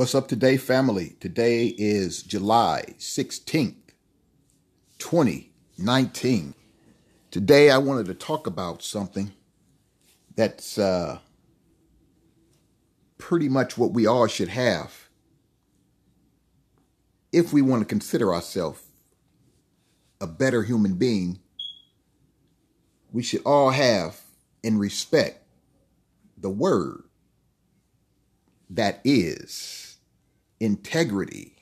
What's up today, family? Today is July 16th, 2019. Today, I wanted to talk about something that's uh, pretty much what we all should have if we want to consider ourselves a better human being. We should all have and respect the word that is integrity.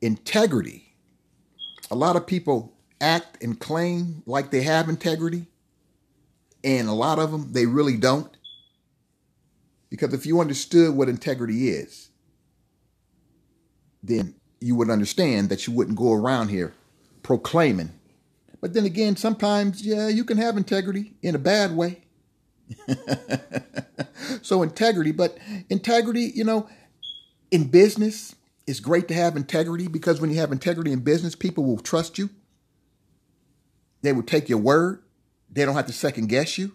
Integrity. A lot of people act and claim like they have integrity, and a lot of them, they really don't. Because if you understood what integrity is, then you would understand that you wouldn't go around here proclaiming. But then again, sometimes, yeah, you can have integrity in a bad way. so integrity, but integrity, you know, in business, it's great to have integrity because when you have integrity in business, people will trust you. They will take your word. They don't have to second guess you.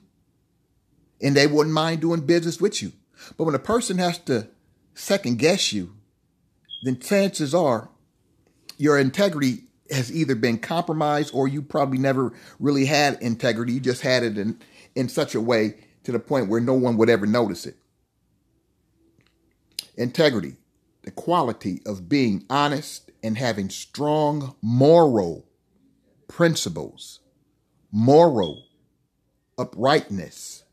And they wouldn't mind doing business with you. But when a person has to second guess you, then chances are your integrity has either been compromised or you probably never really had integrity. You just had it in, in such a way to the point where no one would ever notice it. Integrity, the quality of being honest and having strong moral principles, moral uprightness.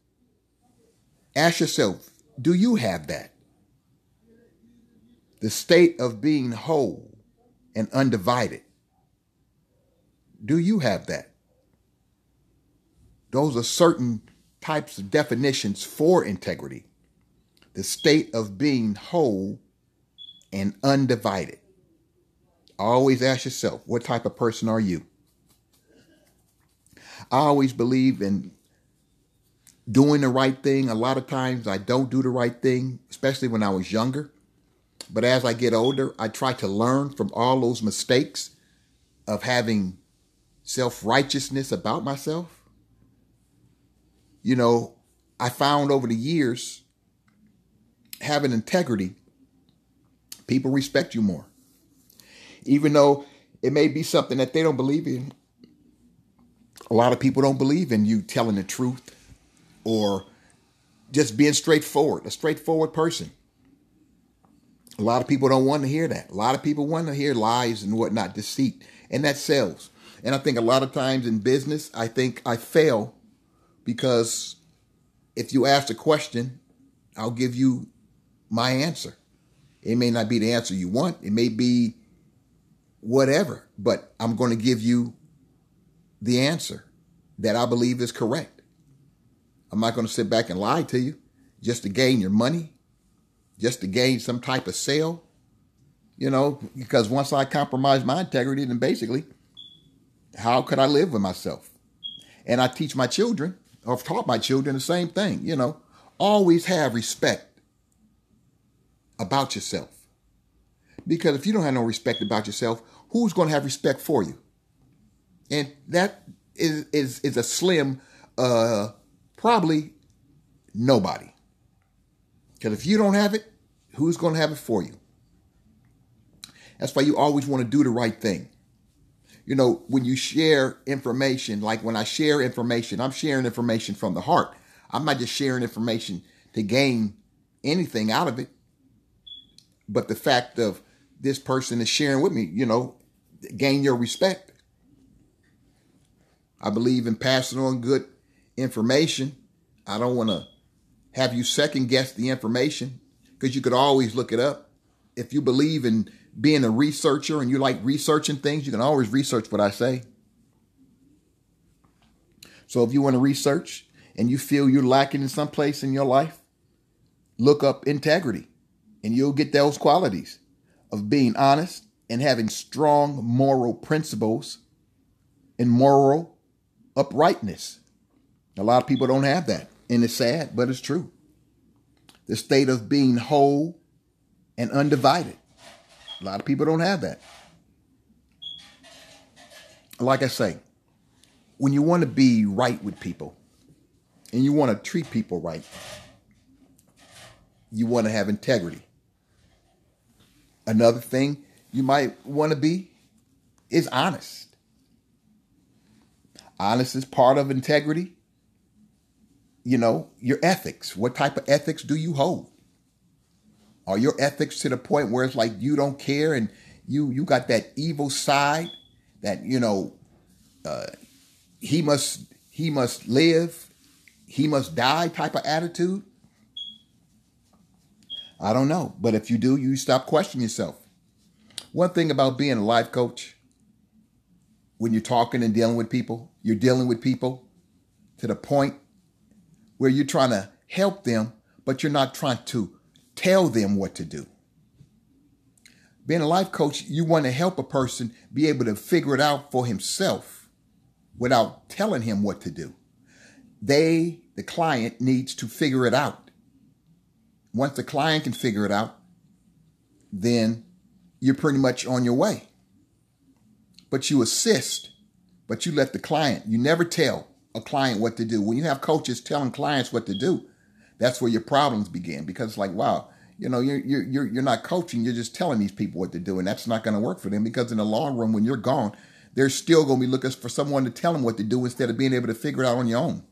Ask yourself, do you have that? The state of being whole and undivided. Do you have that? Those are certain types of definitions for integrity the state of being whole and undivided. Always ask yourself, what type of person are you? I always believe in doing the right thing. A lot of times I don't do the right thing, especially when I was younger. But as I get older, I try to learn from all those mistakes of having self righteousness about myself you know, I found over the years having integrity, people respect you more. Even though it may be something that they don't believe in. A lot of people don't believe in you telling the truth or just being straightforward, a straightforward person. A lot of people don't want to hear that. A lot of people want to hear lies and whatnot, deceit, and that sells. And I think a lot of times in business, I think I fail because if you ask a question, I'll give you my answer. It may not be the answer you want, it may be whatever, but I'm going to give you the answer that I believe is correct. I'm not going to sit back and lie to you just to gain your money, just to gain some type of sale, you know, because once I compromise my integrity, then basically, how could I live with myself? And I teach my children I've taught my children the same thing, you know. Always have respect about yourself. Because if you don't have no respect about yourself, who's going to have respect for you? And that is is is a slim uh probably nobody. Because if you don't have it, who's going to have it for you? That's why you always want to do the right thing you know, when you share information, like when I share information, I'm sharing information from the heart. I'm not just sharing information to gain anything out of it. But the fact of this person is sharing with me, you know, gain your respect. I believe in passing on good information. I don't want to have you second guess the information because you could always look it up. If you believe in being a researcher and you like researching things, you can always research what I say. So if you want to research and you feel you're lacking in some place in your life, look up integrity and you'll get those qualities of being honest and having strong moral principles and moral uprightness. A lot of people don't have that, and it's sad, but it's true. The state of being whole and undivided. A lot of people don't have that. Like I say, when you want to be right with people and you want to treat people right, you want to have integrity. Another thing you might want to be is honest. Honest is part of integrity. You know, your ethics. What type of ethics do you hold? Are your ethics to the point where it's like you don't care and you you got that evil side that you know uh, he must he must live, he must die type of attitude? I don't know. But if you do, you stop questioning yourself. One thing about being a life coach, when you're talking and dealing with people, you're dealing with people to the point where you're trying to help them, but you're not trying to tell them what to do. Being a life coach, you want to help a person be able to figure it out for himself without telling him what to do. They, the client, needs to figure it out. Once the client can figure it out, then you're pretty much on your way. But you assist, but you let the client, you never tell a client what to do. When you have coaches telling clients what to do, that's where your problems begin because it's like, wow, you know, you're, you're, you're not coaching, you're just telling these people what to do. And that's not going to work for them because in the long run, when you're gone, they're still going to be looking for someone to tell them what to do instead of being able to figure it out on your own.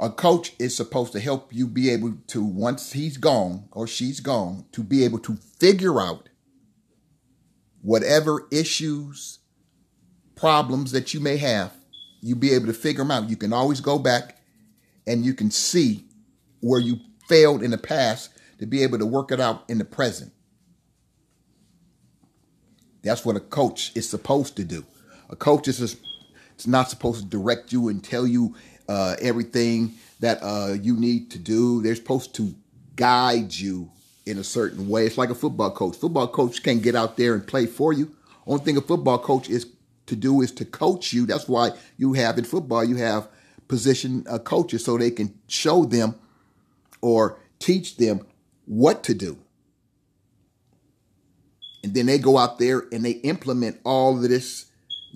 A coach is supposed to help you be able to, once he's gone or she's gone, to be able to figure out whatever issues, problems that you may have, you be able to figure them out. You can always go back and you can see where you failed in the past to be able to work it out in the present. That's what a coach is supposed to do. A coach is just, it's not supposed to direct you and tell you uh, everything that uh, you need to do. They're supposed to guide you in a certain way. It's like a football coach. Football coach can't get out there and play for you. Only thing a football coach is to do is to coach you. That's why you have in football you have position uh, coaches so they can show them or teach them what to do. And then they go out there and they implement all of this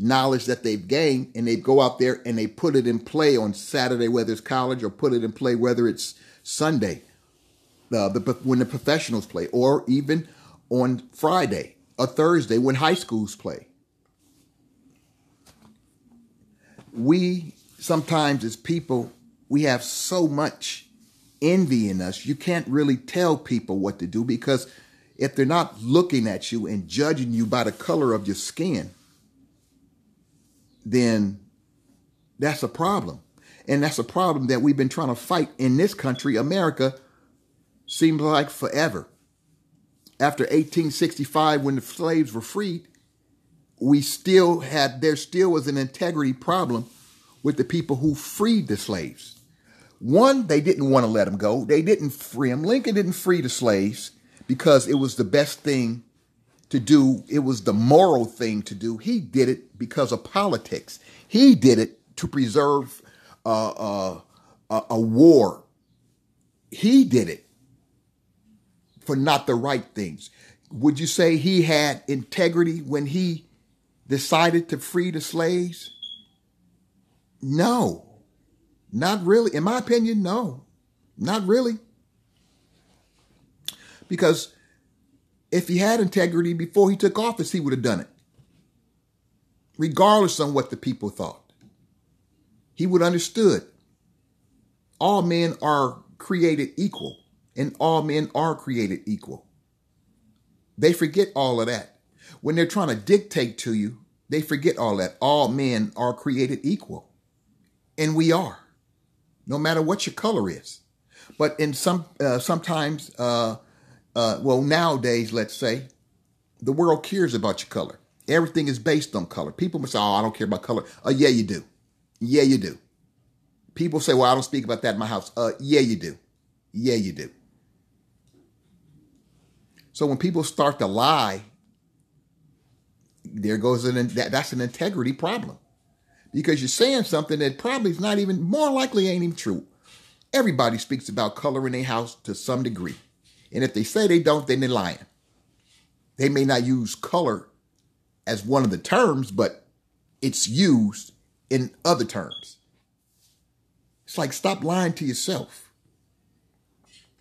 knowledge that they've gained and they go out there and they put it in play on Saturday, whether it's college or put it in play, whether it's Sunday, uh, the, when the professionals play, or even on Friday or Thursday when high schools play. We sometimes, as people, we have so much envy in us. You can't really tell people what to do because if they're not looking at you and judging you by the color of your skin, then that's a problem. And that's a problem that we've been trying to fight in this country, America, seems like forever. After 1865, when the slaves were freed, we still had, there still was an integrity problem with the people who freed the slaves. One, they didn't want to let them go. They didn't free them. Lincoln didn't free the slaves because it was the best thing to do. It was the moral thing to do. He did it because of politics. He did it to preserve uh, uh, a war. He did it for not the right things. Would you say he had integrity when he decided to free the slaves? No, not really. In my opinion, no, not really. Because if he had integrity before he took office, he would have done it. Regardless on what the people thought. He would have understood. All men are created equal, and all men are created equal. They forget all of that. When they're trying to dictate to you, they forget all that. All men are created equal. And we are, no matter what your color is. But in some, uh, sometimes, uh, uh, well, nowadays, let's say, the world cares about your color. Everything is based on color. People must say, oh, I don't care about color. Uh, yeah, you do. Yeah, you do. People say, well, I don't speak about that in my house. Uh, yeah, you do. Yeah, you do. So when people start to lie, there goes an that, that's an integrity problem because you're saying something that probably is not even more likely ain't even true. Everybody speaks about color in their house to some degree. And if they say they don't, then they're lying. They may not use color as one of the terms, but it's used in other terms. It's like stop lying to yourself.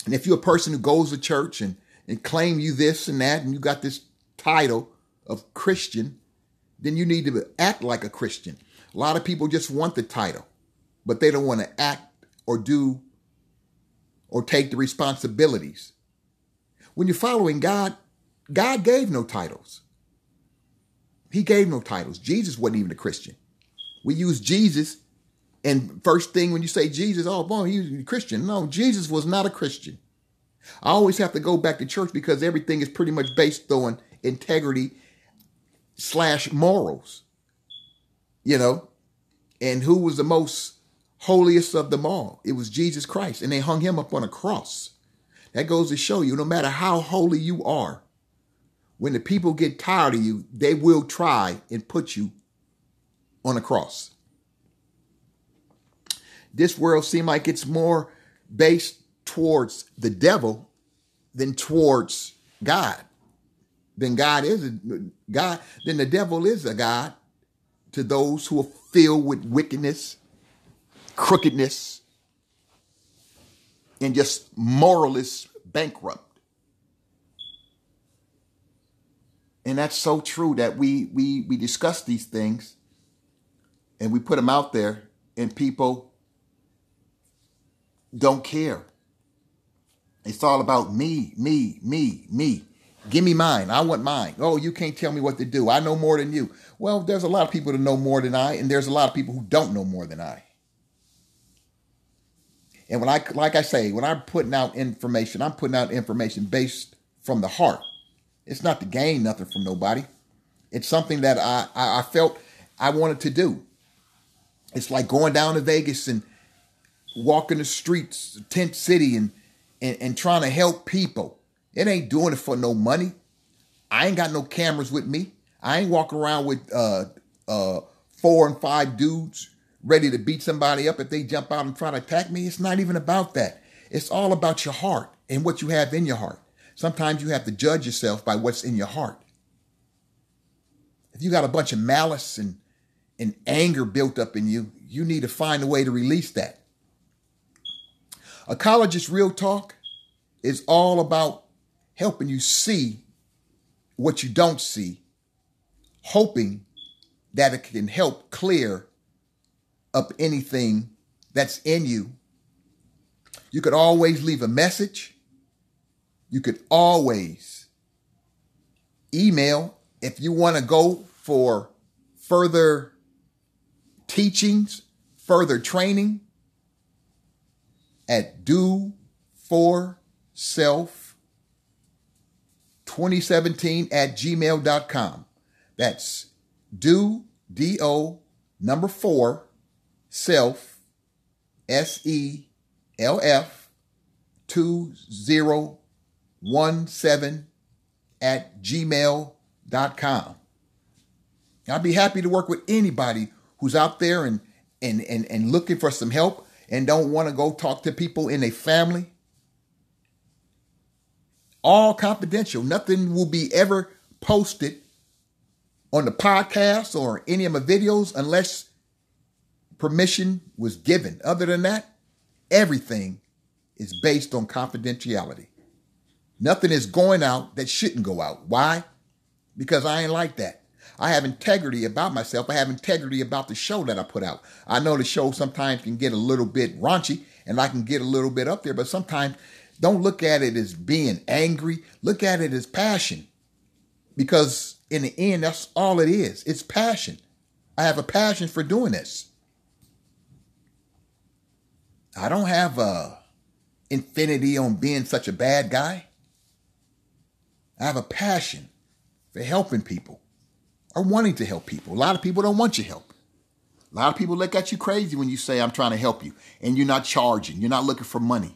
And if you're a person who goes to church and and claim you this and that, and you got this title of Christian, then you need to act like a Christian. A lot of people just want the title, but they don't want to act or do or take the responsibilities. When you're following God, God gave no titles. He gave no titles. Jesus wasn't even a Christian. We use Jesus, and first thing when you say Jesus, oh boy, he's a Christian. No, Jesus was not a Christian. I always have to go back to church because everything is pretty much based on integrity slash morals. You know, and who was the most holiest of them all? It was Jesus Christ, and they hung him up on a cross. That goes to show you no matter how holy you are, when the people get tired of you, they will try and put you on a cross. This world seems like it's more based towards the devil than towards God. Then God is a God, then the devil is a God to those who are filled with wickedness, crookedness, and just moralist bankrupt. And that's so true that we we we discuss these things and we put them out there and people don't care. It's all about me, me, me, me. Give me mine. I want mine. Oh, you can't tell me what to do. I know more than you. Well, there's a lot of people that know more than I, and there's a lot of people who don't know more than I. And when I, like I say, when I'm putting out information, I'm putting out information based from the heart. It's not to gain nothing from nobody. It's something that I, I, felt I wanted to do. It's like going down to Vegas and walking the streets, tent city, and and, and trying to help people. It ain't doing it for no money. I ain't got no cameras with me. I ain't walking around with uh, uh, four and five dudes ready to beat somebody up if they jump out and try to attack me. It's not even about that. It's all about your heart and what you have in your heart. Sometimes you have to judge yourself by what's in your heart. If you got a bunch of malice and, and anger built up in you, you need to find a way to release that. Ecologist Real Talk is all about helping you see what you don't see, hoping that it can help clear up anything that's in you. You could always leave a message. You could always email if you want to go for further teachings, further training at do for self 2017 at gmail.com. That's do, D O, number four, self, S E L F, 2017 at gmail.com. I'd be happy to work with anybody who's out there and, and, and, and looking for some help and don't want to go talk to people in a family. All confidential. Nothing will be ever posted on the podcast or any of my videos unless permission was given. Other than that, everything is based on confidentiality. Nothing is going out that shouldn't go out. Why? Because I ain't like that. I have integrity about myself. I have integrity about the show that I put out. I know the show sometimes can get a little bit raunchy and I can get a little bit up there, but sometimes don't look at it as being angry. Look at it as passion. Because in the end, that's all it is. It's passion. I have a passion for doing this. I don't have a infinity on being such a bad guy. I have a passion for helping people or wanting to help people. A lot of people don't want your help. A lot of people look at you crazy when you say, I'm trying to help you, and you're not charging, you're not looking for money.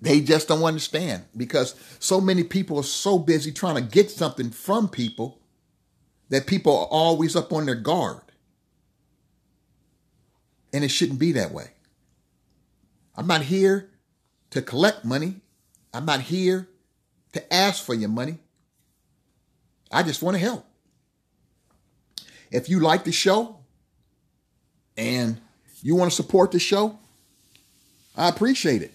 They just don't understand because so many people are so busy trying to get something from people that people are always up on their guard. And it shouldn't be that way. I'm not here to collect money. I'm not here to ask for your money. I just want to help. If you like the show and you want to support the show, I appreciate it.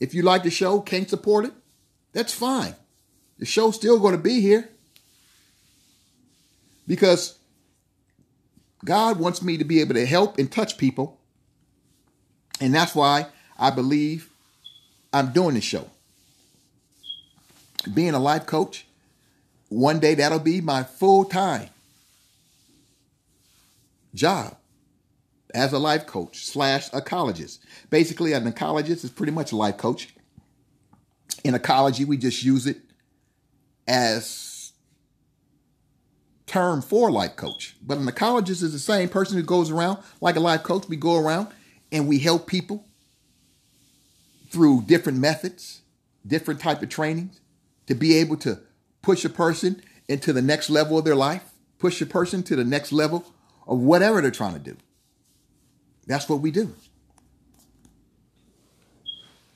If you like the show, can't support it, that's fine. The show's still going to be here because God wants me to be able to help and touch people. And that's why I believe I'm doing this show. Being a life coach, one day that'll be my full time job as a life coach slash ecologist. Basically, an ecologist is pretty much a life coach. In ecology, we just use it as term for life coach. But an ecologist is the same person who goes around like a life coach. We go around and we help people through different methods, different type of trainings to be able to push a person into the next level of their life, push a person to the next level of whatever they're trying to do. That's what we do.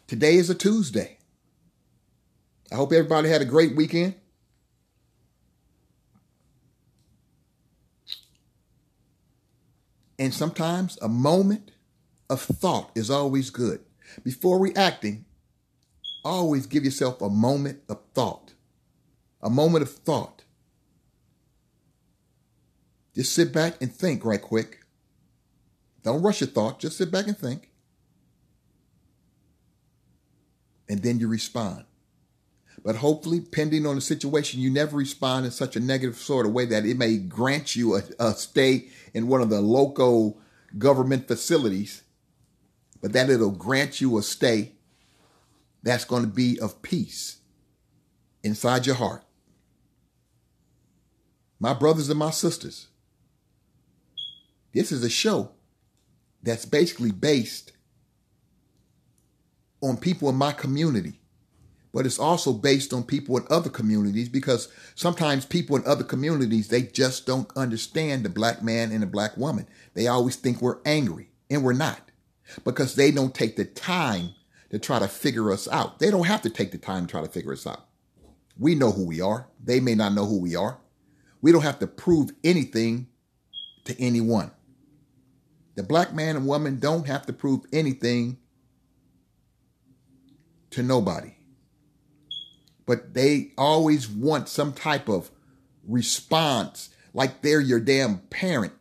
Today is a Tuesday. I hope everybody had a great weekend. And sometimes a moment of thought is always good. Before reacting, always give yourself a moment of thought. A moment of thought. Just sit back and think right quick. Don't rush your thought. Just sit back and think. And then you respond. But hopefully, pending on the situation, you never respond in such a negative sort of way that it may grant you a, a stay in one of the local government facilities, but that it'll grant you a stay that's going to be of peace inside your heart. My brothers and my sisters, this is a show that's basically based on people in my community, but it's also based on people in other communities because sometimes people in other communities, they just don't understand the black man and the black woman. They always think we're angry, and we're not because they don't take the time to try to figure us out. They don't have to take the time to try to figure us out. We know who we are. They may not know who we are. We don't have to prove anything to anyone. The black man and woman don't have to prove anything to nobody. But they always want some type of response, like they're your damn parent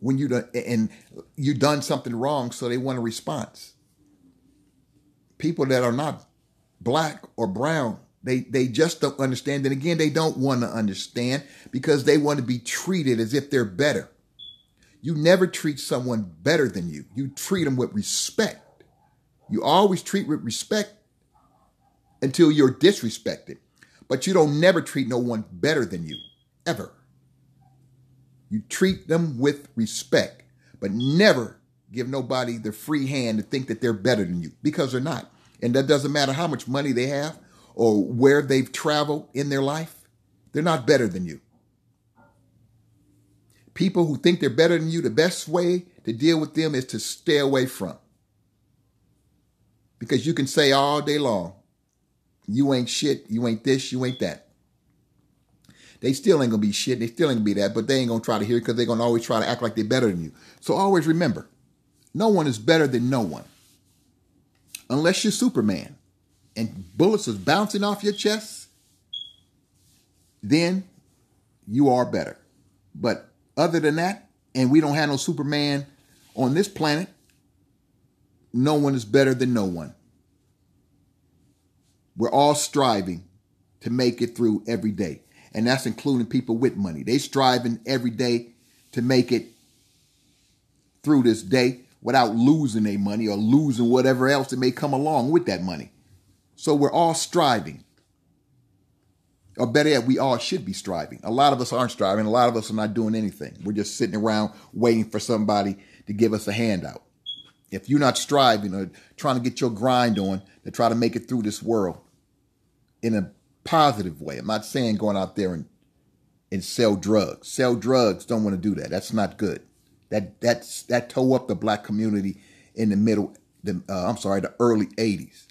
when you done, and you done something wrong, so they want a response. People that are not black or brown, they they just don't understand. And again, they don't want to understand because they want to be treated as if they're better. You never treat someone better than you. You treat them with respect. You always treat with respect until you're disrespected. But you don't never treat no one better than you, ever. You treat them with respect, but never give nobody the free hand to think that they're better than you because they're not. And that doesn't matter how much money they have or where they've traveled in their life, they're not better than you people who think they're better than you, the best way to deal with them is to stay away from. Because you can say all day long, you ain't shit, you ain't this, you ain't that. They still ain't gonna be shit, they still ain't gonna be that, but they ain't gonna try to hear because they're gonna always try to act like they're better than you. So always remember, no one is better than no one. Unless you're Superman and bullets is bouncing off your chest, then you are better. But other than that, and we don't have no Superman on this planet, no one is better than no one. We're all striving to make it through every day. And that's including people with money. They striving every day to make it through this day without losing their money or losing whatever else that may come along with that money. So we're all striving or better yet, we all should be striving. A lot of us aren't striving. A lot of us are not doing anything. We're just sitting around waiting for somebody to give us a handout. If you're not striving or trying to get your grind on to try to make it through this world in a positive way, I'm not saying going out there and and sell drugs. Sell drugs. Don't want to do that. That's not good. That that's that tore up the black community in the middle. The uh, I'm sorry, the early '80s.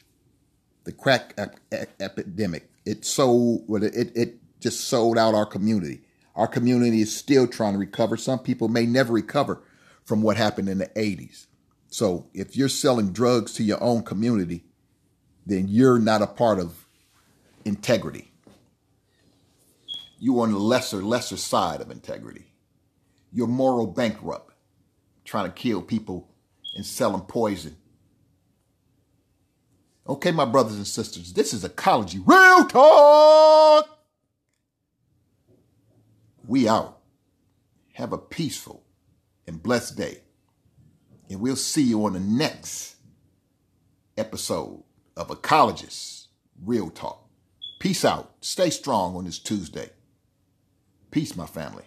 The crack ep- epidemic it sold it it just sold out our community. Our community is still trying to recover. Some people may never recover from what happened in the 80s. So if you're selling drugs to your own community, then you're not a part of integrity. You're on the lesser, lesser side of integrity. You're moral bankrupt, trying to kill people and selling poison. Okay, my brothers and sisters, this is Ecology Real Talk. We out. Have a peaceful and blessed day. And we'll see you on the next episode of Ecologist Real Talk. Peace out. Stay strong on this Tuesday. Peace, my family.